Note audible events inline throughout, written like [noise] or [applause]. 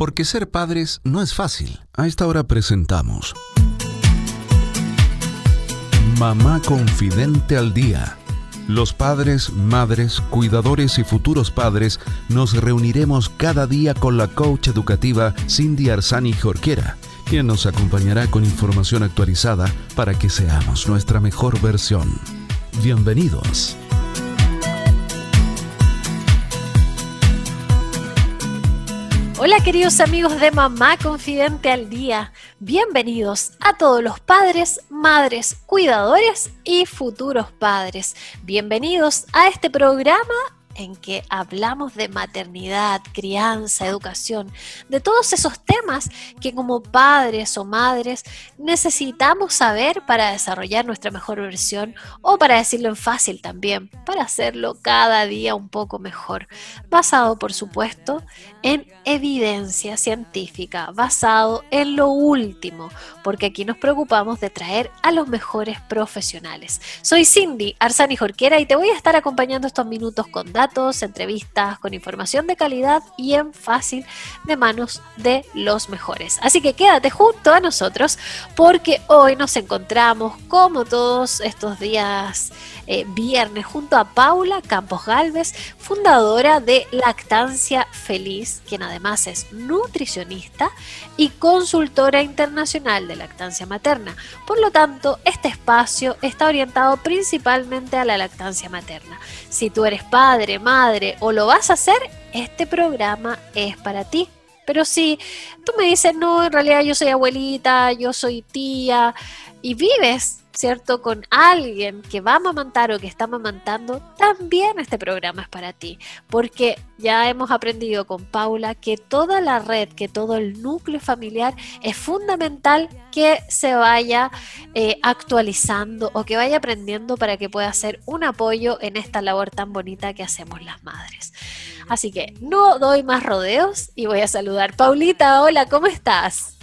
porque ser padres no es fácil. A esta hora presentamos Mamá Confidente al Día. Los padres, madres, cuidadores y futuros padres nos reuniremos cada día con la coach educativa Cindy Arzani Jorquera, quien nos acompañará con información actualizada para que seamos nuestra mejor versión. Bienvenidos. Hola queridos amigos de Mamá Confidente al Día, bienvenidos a todos los padres, madres, cuidadores y futuros padres. Bienvenidos a este programa en que hablamos de maternidad, crianza, educación, de todos esos temas que como padres o madres necesitamos saber para desarrollar nuestra mejor versión o para decirlo en fácil también, para hacerlo cada día un poco mejor, basado por supuesto en evidencia científica, basado en lo último, porque aquí nos preocupamos de traer a los mejores profesionales. Soy Cindy Arzani Jorquera y te voy a estar acompañando estos minutos con datos, entrevistas, con información de calidad y en fácil de manos de los mejores. Así que quédate junto a nosotros porque hoy nos encontramos como todos estos días eh, viernes junto a Paula Campos Galvez, fundadora de Lactancia Feliz, quien además es nutricionista y consultora internacional de lactancia materna. Por lo tanto, este espacio está orientado principalmente a la lactancia materna. Si tú eres padre, madre o lo vas a hacer, este programa es para ti. Pero si tú me dices, no, en realidad yo soy abuelita, yo soy tía y vives ¿cierto? Con alguien que va a amamantar o que está amamantando, también este programa es para ti, porque ya hemos aprendido con Paula que toda la red, que todo el núcleo familiar es fundamental que se vaya eh, actualizando o que vaya aprendiendo para que pueda ser un apoyo en esta labor tan bonita que hacemos las madres. Así que no doy más rodeos y voy a saludar. Paulita, hola, ¿cómo estás?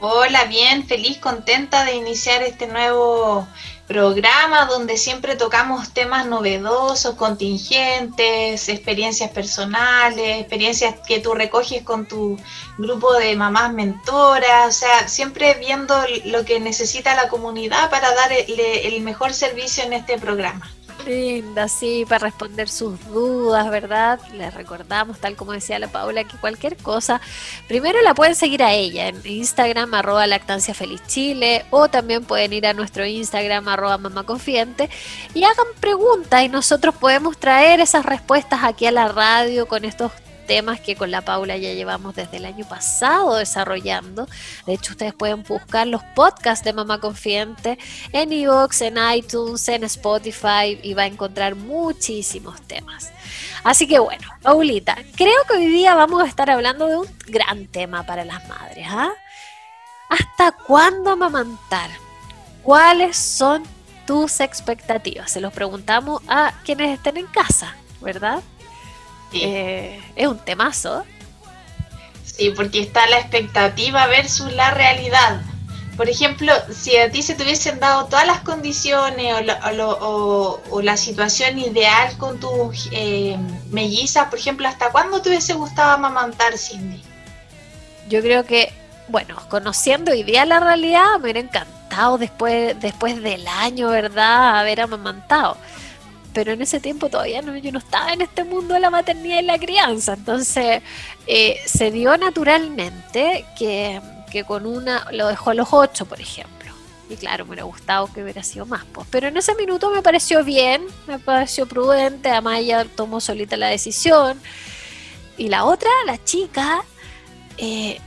Hola, bien, feliz, contenta de iniciar este nuevo programa donde siempre tocamos temas novedosos, contingentes, experiencias personales, experiencias que tú recoges con tu grupo de mamás mentoras, o sea, siempre viendo lo que necesita la comunidad para dar el, mejor servicio en este programa linda, sí, para responder sus dudas, ¿verdad? Les recordamos, tal como decía la Paula, que cualquier cosa, primero la pueden seguir a ella en Instagram, arroba lactancia feliz chile, o también pueden ir a nuestro Instagram, arroba mamá confiante, y hagan preguntas y nosotros podemos traer esas respuestas aquí a la radio con estos temas que con la Paula ya llevamos desde el año pasado desarrollando. De hecho, ustedes pueden buscar los podcasts de Mamá Confiante en Evox, en iTunes, en Spotify y va a encontrar muchísimos temas. Así que bueno, Paulita, creo que hoy día vamos a estar hablando de un gran tema para las madres. ¿ah? ¿Hasta cuándo amamantar? ¿Cuáles son tus expectativas? Se los preguntamos a quienes estén en casa, ¿verdad? Eh, es un temazo. Sí, porque está la expectativa versus la realidad. Por ejemplo, si a ti se te hubiesen dado todas las condiciones o, la situación ideal con tus eh, mellizas, por ejemplo, ¿hasta cuándo te hubiese gustado amamantar, Cindy? Yo creo que, bueno, conociendo hoy día la realidad, me hubiera encantado después, después del año, ¿verdad?, haber amamantado pero en ese tiempo todavía no, yo no estaba en este mundo de la maternidad y la crianza, entonces eh, se dio naturalmente que, con una lo dejó a los ocho, por ejemplo. Y claro, me hubiera gustado que hubiera sido más, pues. Pero en ese minuto me pareció bien, me pareció prudente, además ella tomó solita la decisión. Y la otra, la chica, eh,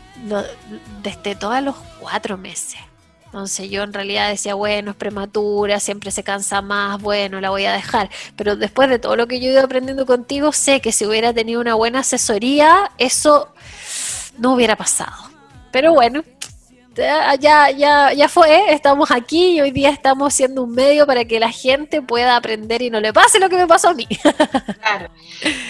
destetó a los cuatro meses. Entonces yo en realidad decía, bueno, es prematura, siempre se cansa más, bueno, la voy a dejar. Pero después de todo lo que yo he ido aprendiendo contigo, sé que si hubiera tenido una buena asesoría, eso no hubiera pasado. Pero bueno, ya, ya, ya fue, estamos aquí y hoy día estamos siendo un medio para que la gente pueda aprender y no le pase lo que me pasó a mí. [laughs] Claro.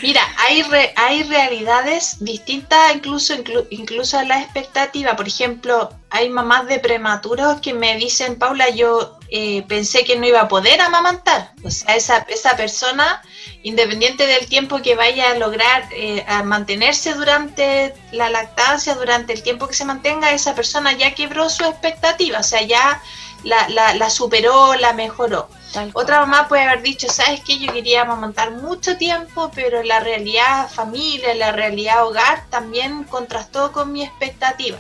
Mira, hay, hay realidades distintas incluso, incluso a la expectativa. Por ejemplo, hay mamás de prematuros que me dicen, Paula, yo eh, pensé que no iba a poder amamantar. O sea, esa, esa persona, independiente del tiempo que vaya a lograr eh, a mantenerse durante la lactancia, durante el tiempo que se mantenga, esa persona ya quebró su expectativa, o sea, ya la, la, la superó, la mejoró. Otra mamá puede haber dicho, sabes que yo quería amamantar mucho tiempo, pero la realidad familia, la realidad hogar también contrastó con mi expectativa.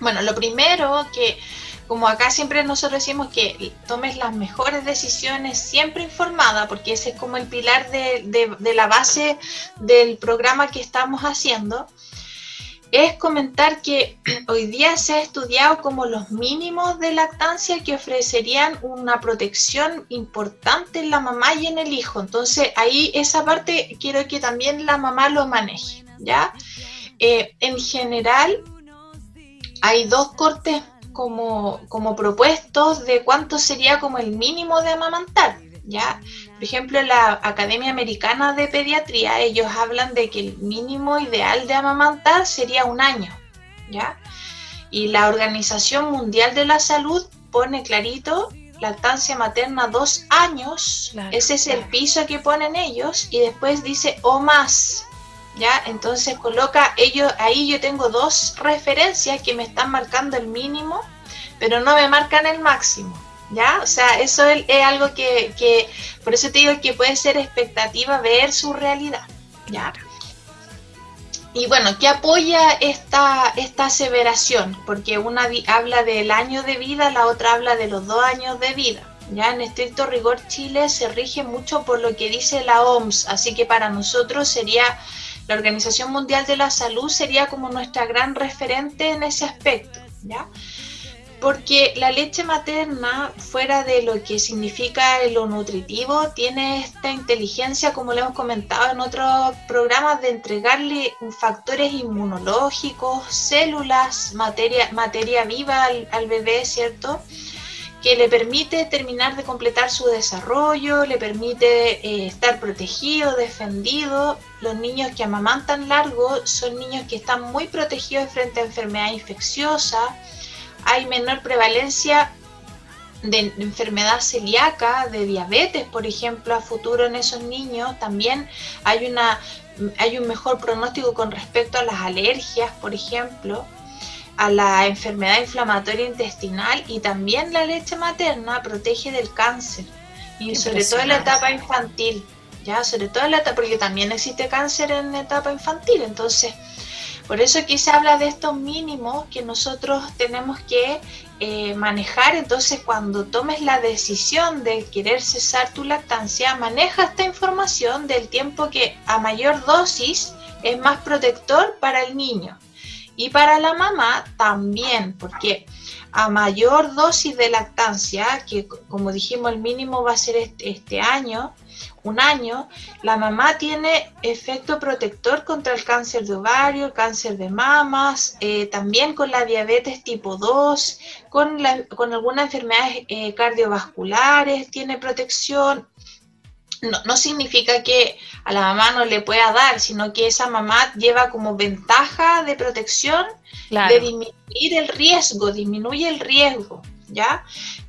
Bueno, lo primero que, como acá siempre nosotros decimos que tomes las mejores decisiones siempre informada, porque ese es como el pilar de, la base del programa que estamos haciendo, es comentar que [clears throat] hoy día se ha estudiado como los mínimos de lactancia que ofrecerían una protección importante en la mamá y en el hijo. Entonces ahí esa parte quiero que también la mamá lo maneje, ¿ya? Eh, en general hay dos cortes como, como propuestos de cuánto sería como el mínimo de amamantar, ¿ya? Por ejemplo, en la Academia Americana de Pediatría, ellos hablan de que el mínimo ideal de amamantar sería un año, ¿ya? Y la Organización Mundial de la Salud pone clarito lactancia materna dos años, ese es el piso que ponen ellos, y después dice o más, ¿ya? Entonces coloca ellos, ahí yo tengo dos referencias que me están marcando el mínimo, pero no me marcan el máximo, ¿ya? O sea, eso es, algo que, que, por eso te digo que puede ser expectativa ver su realidad, ¿ya? Y bueno, ¿qué apoya esta, esta aseveración? Porque una habla del año de vida, la otra habla de los dos años de vida. Ya en estricto rigor Chile se rige mucho por lo que dice la OMS, así que para nosotros sería la Organización Mundial de la Salud sería como nuestra gran referente en ese aspecto, ¿ya? Porque la leche materna, fuera de lo que significa lo nutritivo, tiene esta inteligencia, como le hemos comentado en otros programas, de entregarle factores inmunológicos, células, materia, materia viva al, al bebé, ¿cierto? Que le permite terminar de completar su desarrollo, le permite eh, estar protegido, defendido. Los niños que amamantan largo son niños que están muy protegidos frente a enfermedad infecciosa. Hay menor prevalencia de enfermedad celíaca, de diabetes, por ejemplo, a futuro en esos niños. También hay, una, hay un mejor pronóstico con respecto a las alergias, por ejemplo a la enfermedad inflamatoria intestinal y también la leche materna protege del cáncer y sobre todo en la etapa infantil, ya sobre todo en la etapa porque también existe cáncer en la etapa infantil, entonces por eso aquí se habla de estos mínimos que nosotros tenemos que eh, manejar. Entonces, cuando tomes la decisión de querer cesar tu lactancia, maneja esta información del tiempo que a mayor dosis es más protector para el niño. Y para la mamá también, porque a mayor dosis de lactancia, que como dijimos el mínimo va a ser este, este año, un año, la mamá tiene efecto protector contra el cáncer de ovario, cáncer de mamas, eh, también con la diabetes tipo 2, con, con algunas enfermedades eh, cardiovasculares, tiene protección, no, significa que a la mamá no le pueda dar, sino que esa mamá lleva como ventaja de protección de disminuir el riesgo, disminuye el riesgo.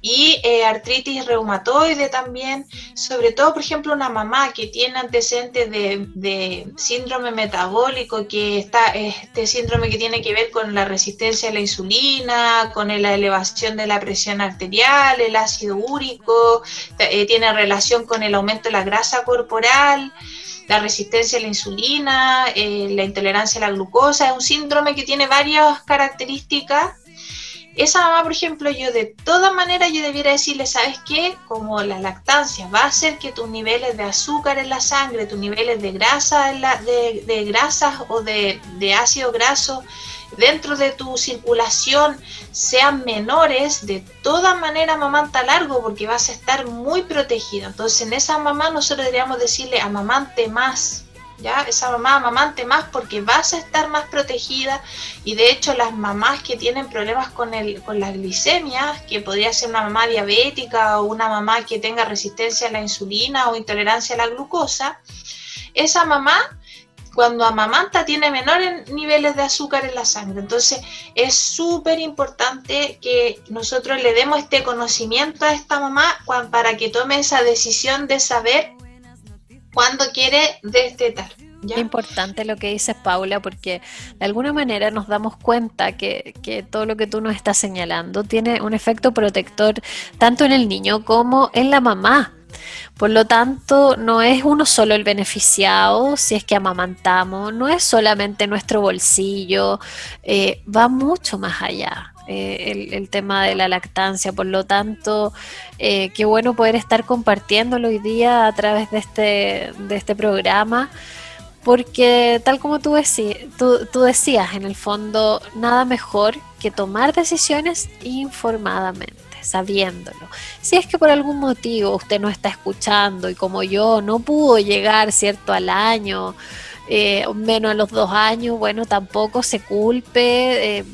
Y eh, artritis reumatoide también, sobre todo, por ejemplo, una mamá que tiene antecedentes de, síndrome metabólico, que está este síndrome que tiene que ver con la resistencia a la insulina, con la elevación de la presión arterial, el ácido úrico, eh, tiene relación con el aumento de la grasa corporal la resistencia a la insulina, eh, la intolerancia a la glucosa, es un síndrome que tiene varias características esa mamá, por ejemplo, yo de todas maneras yo debiera decirle, ¿sabes qué? Como la lactancia va a hacer que tus niveles de azúcar en la sangre, tus niveles de grasa en la, de, grasas o de, ácido graso dentro de tu circulación sean menores, de todas maneras amamanta largo porque vas a estar muy protegida. Entonces en esa mamá nosotros deberíamos decirle amamante más, ¿ya? Esa mamá amamante más porque vas a estar más protegida y de hecho las mamás que tienen problemas con, el, con las glicemias, que podría ser una mamá diabética o una mamá que tenga resistencia a la insulina o intolerancia a la glucosa, esa mamá cuando amamanta tiene menores niveles de azúcar en la sangre. Entonces es súper importante que nosotros le demos este conocimiento a esta mamá para que tome esa decisión de saber cuándo quiere destetar. Importante lo que dices, Paula, porque de alguna manera nos damos cuenta que, que, todo lo que tú nos estás señalando tiene un efecto protector tanto en el niño como en la mamá. Por lo tanto, no es uno solo el beneficiado si es que amamantamos, no es solamente nuestro bolsillo, eh, va mucho más allá. Eh, el, tema de la lactancia. Por lo tanto, eh, qué bueno poder estar compartiéndolo hoy día a través de este, de este programa, porque tal como tú, tú decías, en el fondo, nada mejor que tomar decisiones informadamente sabiéndolo. Si es que por algún motivo usted no está escuchando y como yo no pudo llegar, ¿cierto?, al año, eh, menos a los dos años, bueno, tampoco se culpe.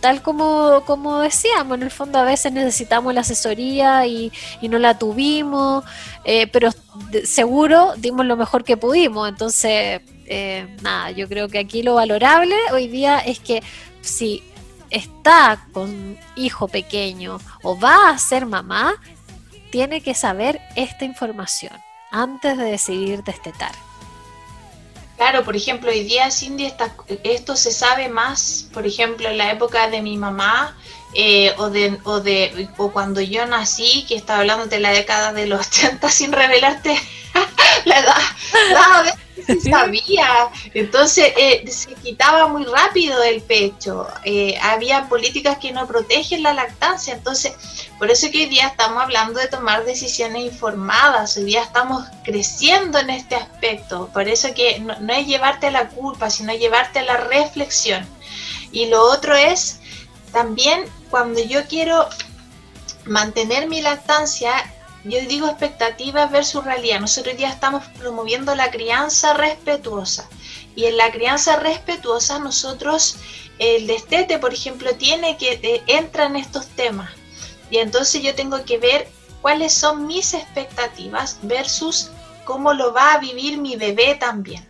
Tal como, como decíamos, en el fondo a veces necesitamos la asesoría y, no la tuvimos, eh, pero seguro dimos lo mejor que pudimos. Entonces, nada, yo creo que aquí lo valorable hoy día es que si está con hijo pequeño o va a ser mamá, tiene que saber esta información antes de decidir destetar. Claro, por ejemplo, hoy día, Cindy, esto se sabe más, por ejemplo, en la época de mi mamá eh, o, de, o, de, o cuando yo nací, que estaba hablando de la década de los 80 [laughs] sin revelarte [laughs] la edad, la sabía. Entonces eh, se quitaba muy rápido el pecho. Eh, había políticas que no protegen la lactancia. Entonces, por eso que hoy día estamos hablando de tomar decisiones informadas. Hoy día estamos creciendo en este aspecto. Por eso que no, no es llevarte a la culpa, sino llevarte a la reflexión. Y lo otro es también cuando yo quiero mantener mi lactancia yo digo expectativas versus realidad. Nosotros ya estamos promoviendo la crianza respetuosa. Y en la crianza respetuosa nosotros, el destete, por ejemplo, tiene que, eh, entra en estos temas. Y entonces yo tengo que ver cuáles son mis expectativas versus cómo lo va a vivir mi bebé también.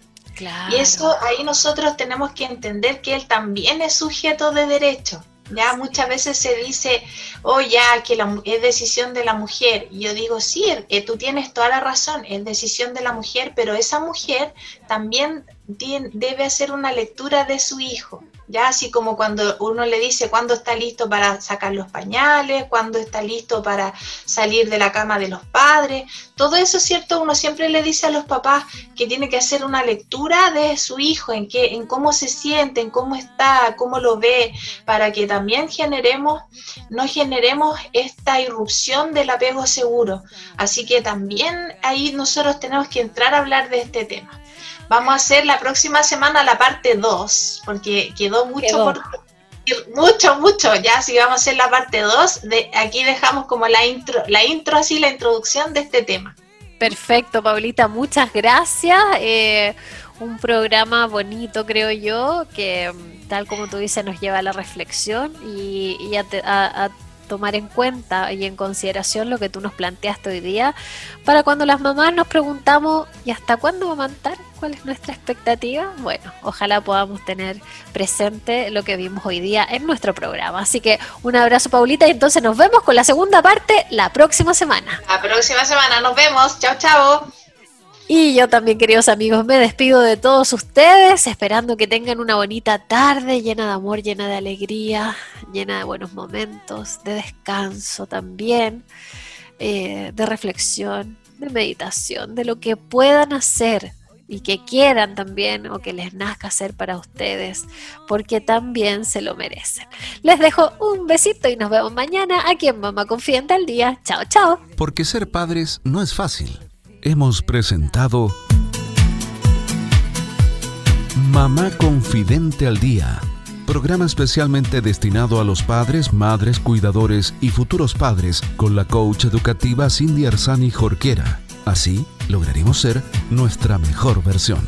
Y eso ahí nosotros tenemos que entender que él también es sujeto de derecho. Ya muchas veces se dice, oh ya, que es decisión de la mujer. Y yo digo, sí, eh, tú tienes toda la razón, es decisión de la mujer, pero esa mujer también debe hacer una lectura de su hijo ya así como cuando uno le dice cuándo está listo para sacar los pañales, cuándo está listo para salir de la cama de los padres, todo eso es cierto, uno siempre le dice a los papás que tiene que hacer una lectura de su hijo, en qué, en cómo se siente, en cómo está, cómo lo ve, para que también generemos, no generemos esta irrupción del apego seguro. Así que también ahí nosotros tenemos que entrar a hablar de este tema. Vamos a hacer la próxima semana la parte 2, porque quedó mucho por mucho, mucho. Ya si vamos a hacer la parte 2, de aquí dejamos como la intro, la intro así, la introducción de este tema. Perfecto, Paulita, muchas gracias. Eh, un programa bonito, creo yo, que mm, tal como tú dices, nos lleva a la reflexión y, a tomar en cuenta y en consideración lo que tú nos planteaste hoy día, para cuando las mamás nos preguntamos, ¿y hasta cuándo va a matar? ¿Cuál es nuestra expectativa? Bueno, ojalá podamos tener presente lo que vimos hoy día en nuestro programa. Así que un abrazo, Paulita, y entonces nos vemos con la segunda parte la próxima semana. La próxima semana, nos vemos. Chao, chao. Y yo también, queridos amigos, me despido de todos ustedes, esperando que tengan una bonita tarde llena de amor, llena de alegría, llena de buenos momentos, de descanso también, eh, de reflexión, de meditación, de lo que puedan hacer y que quieran también o que les nazca hacer para ustedes, porque también se lo merecen. Les dejo un besito y nos vemos mañana aquí en Mamá Confidente al Día. Chao, chao. Porque ser padres no es fácil hemos presentado Mamá Confidente al Día, programa especialmente destinado a los padres, madres, cuidadores y futuros padres con la coach educativa Cindy Arzani Jorquera. Así lograremos ser nuestra mejor versión.